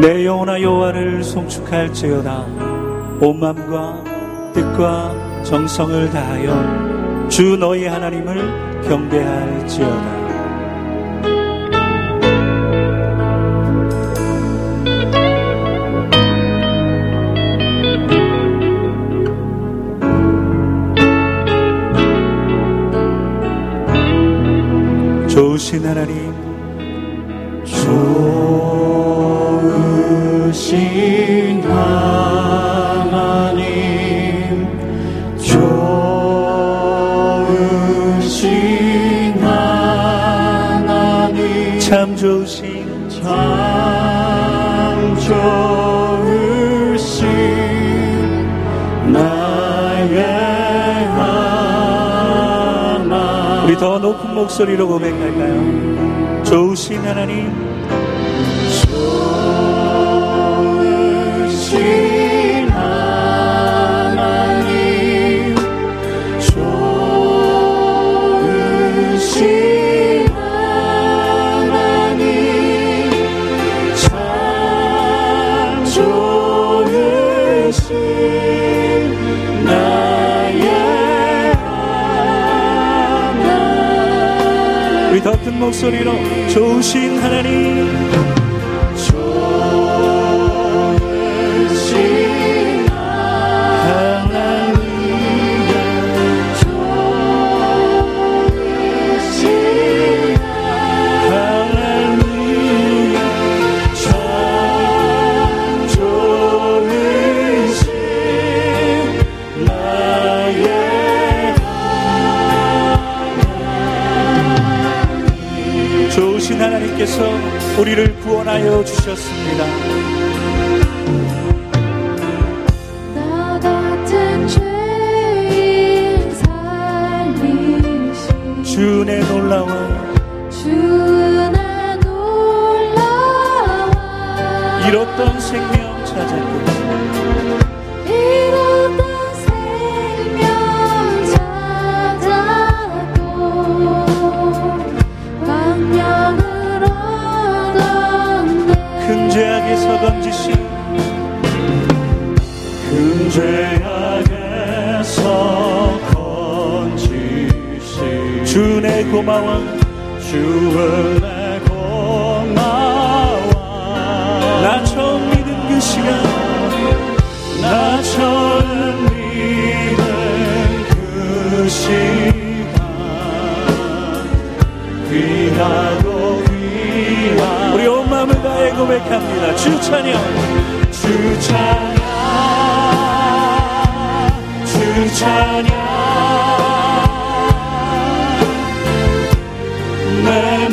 내 영혼아 여호와를 송축할지어다. 온 마음과 뜻과 정성을 다하여 주 너희 하나님을 경배할지어다. 좋으신 하나님 좋으 신 하나님 좋으신 하나님 참 좋으신 참 좋으신 나의 하나님 우리 더 높은 목소리로 고백할까요? 좋으신 하나님 좋으신 하나님 주셨습니다. 주의 놀라워 주의 놀라와 잃었던 생명 찾았고 죄악에서 건지신 큰 죄악에서 건지신 주의 고마워 주은혜 고마워 나 처음 믿은 그 시간 나 처음 믿은 그 시간 마음을 다해 고백합니다. 주 찬양. 주 찬양. 주 찬양. 내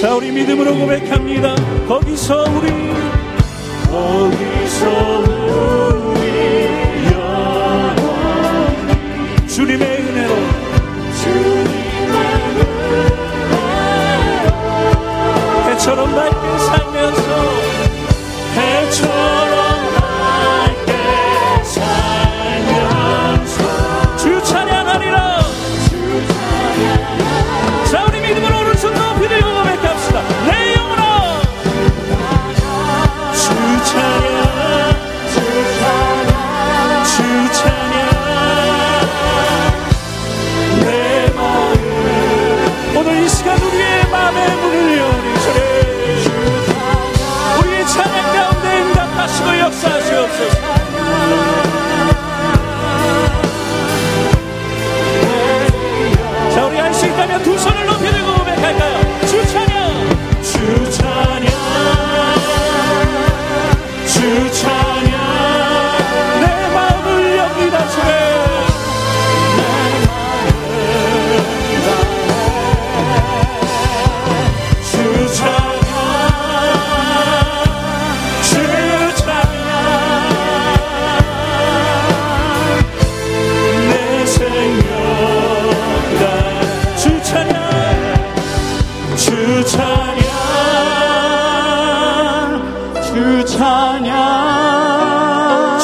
자 우리 믿음으로 고백합니다. 거기서 우리 거기서 우리 영원히 주님의 은혜로. 주님의 해처럼 밝게 살면서 해처럼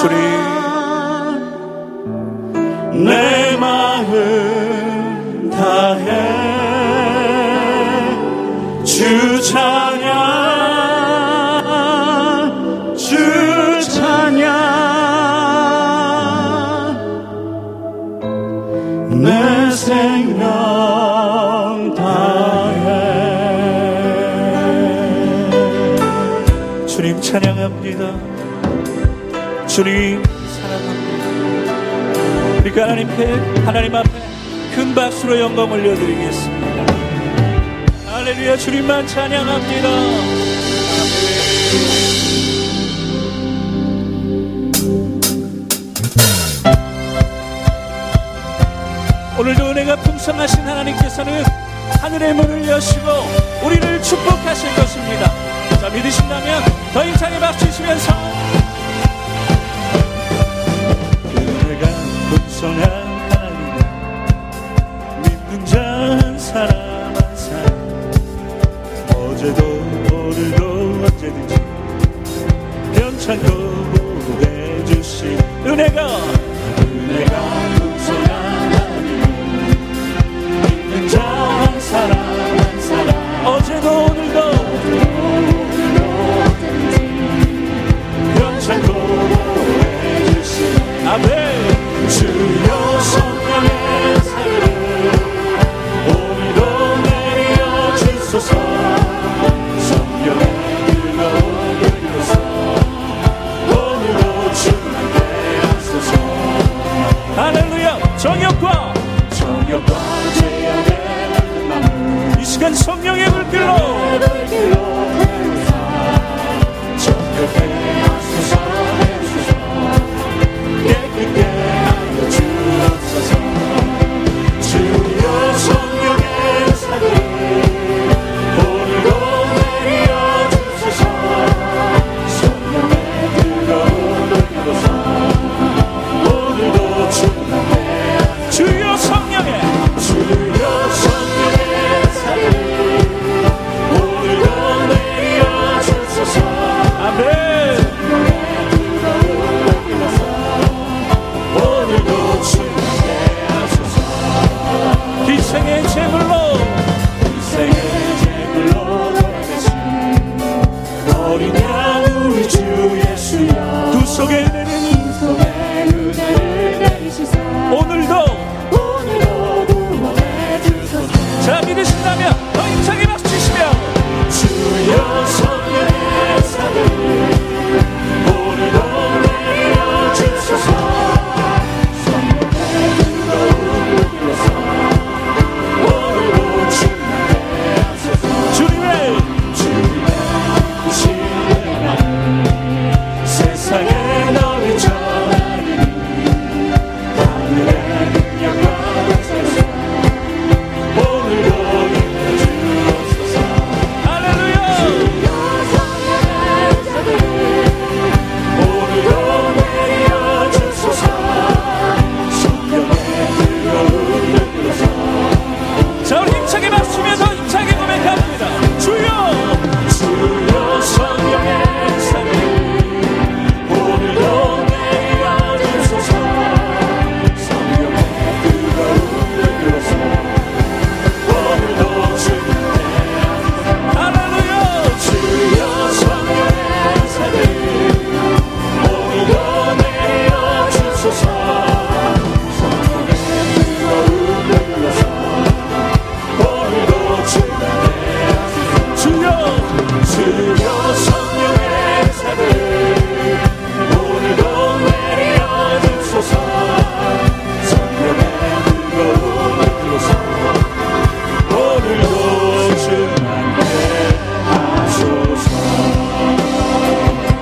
목소리. 주님 사랑합니다. 우리 하나님 앞에 하나님 앞에 큰 박수로 영광 올려드리겠습니다. 할렐루야 주님만 찬양합니다. 오늘도 은혜가 풍성하신 하나님께서는 하늘의 문을 여시고 우리를 축복하실 것입니다. 자 믿으신다면 더 힘차게 박수 치면서 sun has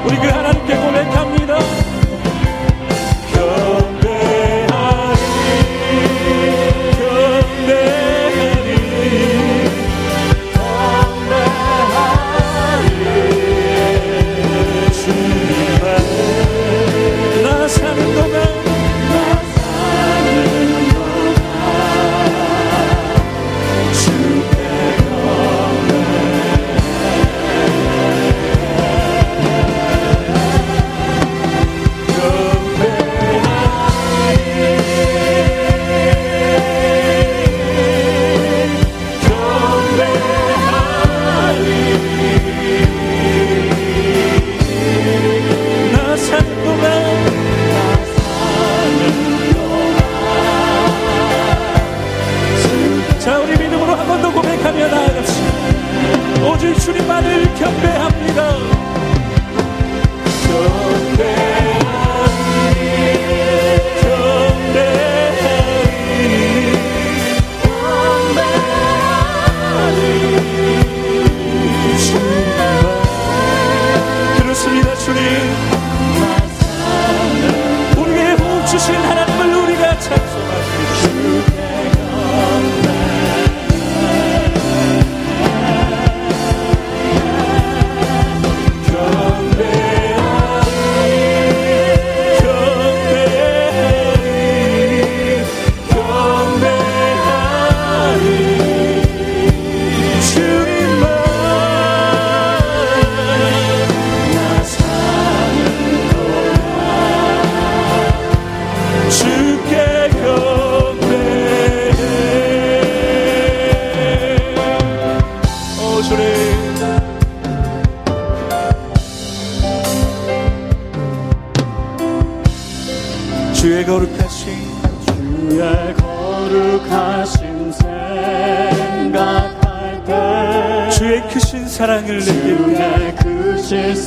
우리 그 하나님께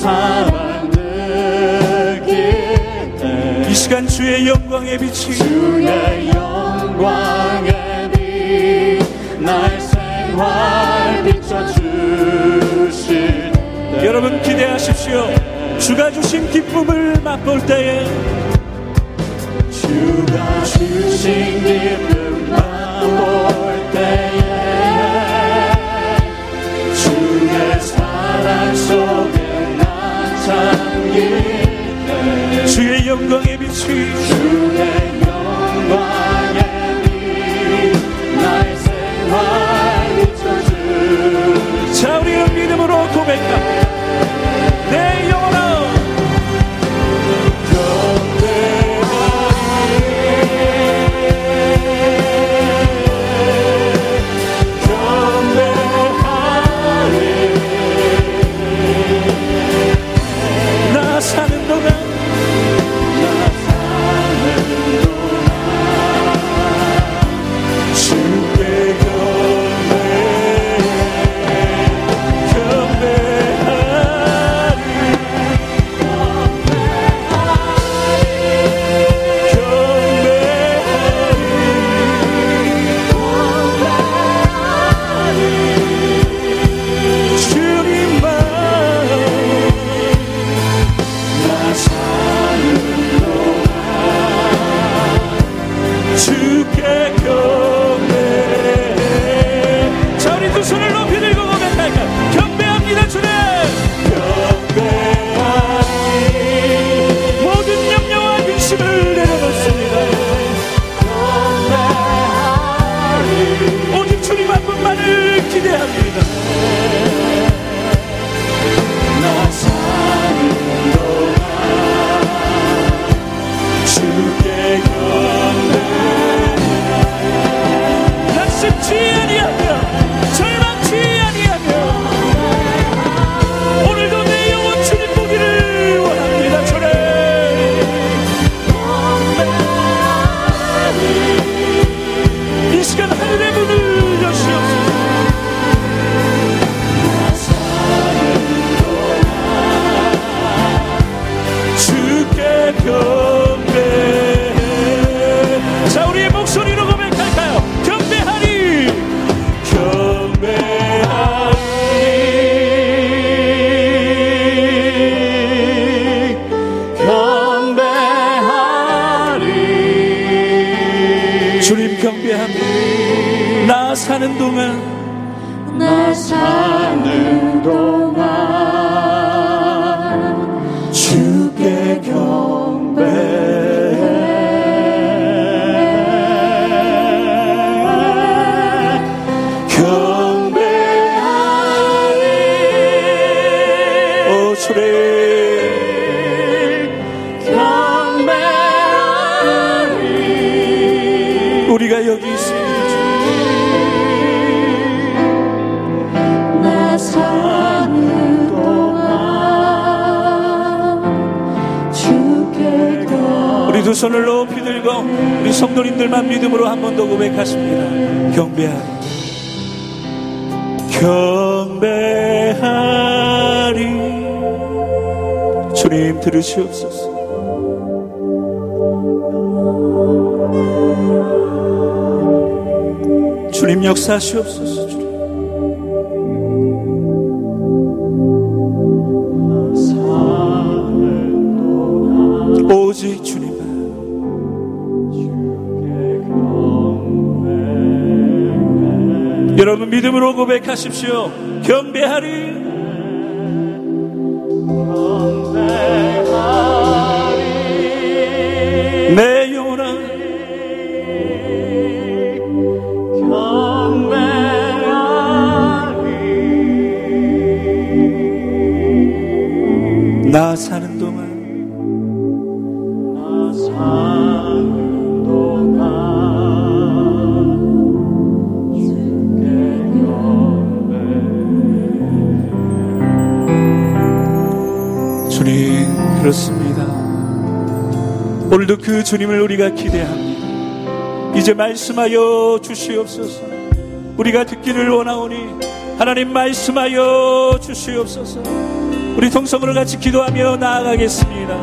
사랑 느낄 때 이 시간 주의 영광의 빛이 주의 영광의 빛날 생활 비춰주실 때 여러분 기대하십시오. 주가 주신 기쁨을 맛볼 때에 주가 주신 기쁨 맛볼 때에 주의 사랑 속에 나 주의 영광의 빛이 주의 영광의 빛날 생활 비춰주 자 우리는 믿음으로 고백합니다 경배하리 나 사는 동안 나 사는 동안 우리가 여기 있습니다 우리 두 손을 높이 들고 우리 성도님들만 믿음으로 한 번 더 고백하십니다. 경배하리. 경배하리. 주님 들으시옵소서. 주님 역사하시옵소서. 주님. 오직 주님만. 여러분 믿음으로 고백하십시오. 경배하리. 나 사는 동안 주님 그렇습니다. 오늘도 그 주님을 우리가 기대합니다. 이제 말씀하여 주시옵소서. 우리가 듣기를 원하오니 하나님 말씀하여 주시옵소서 우리 동성으로 같이 기도하며 나아가겠습니다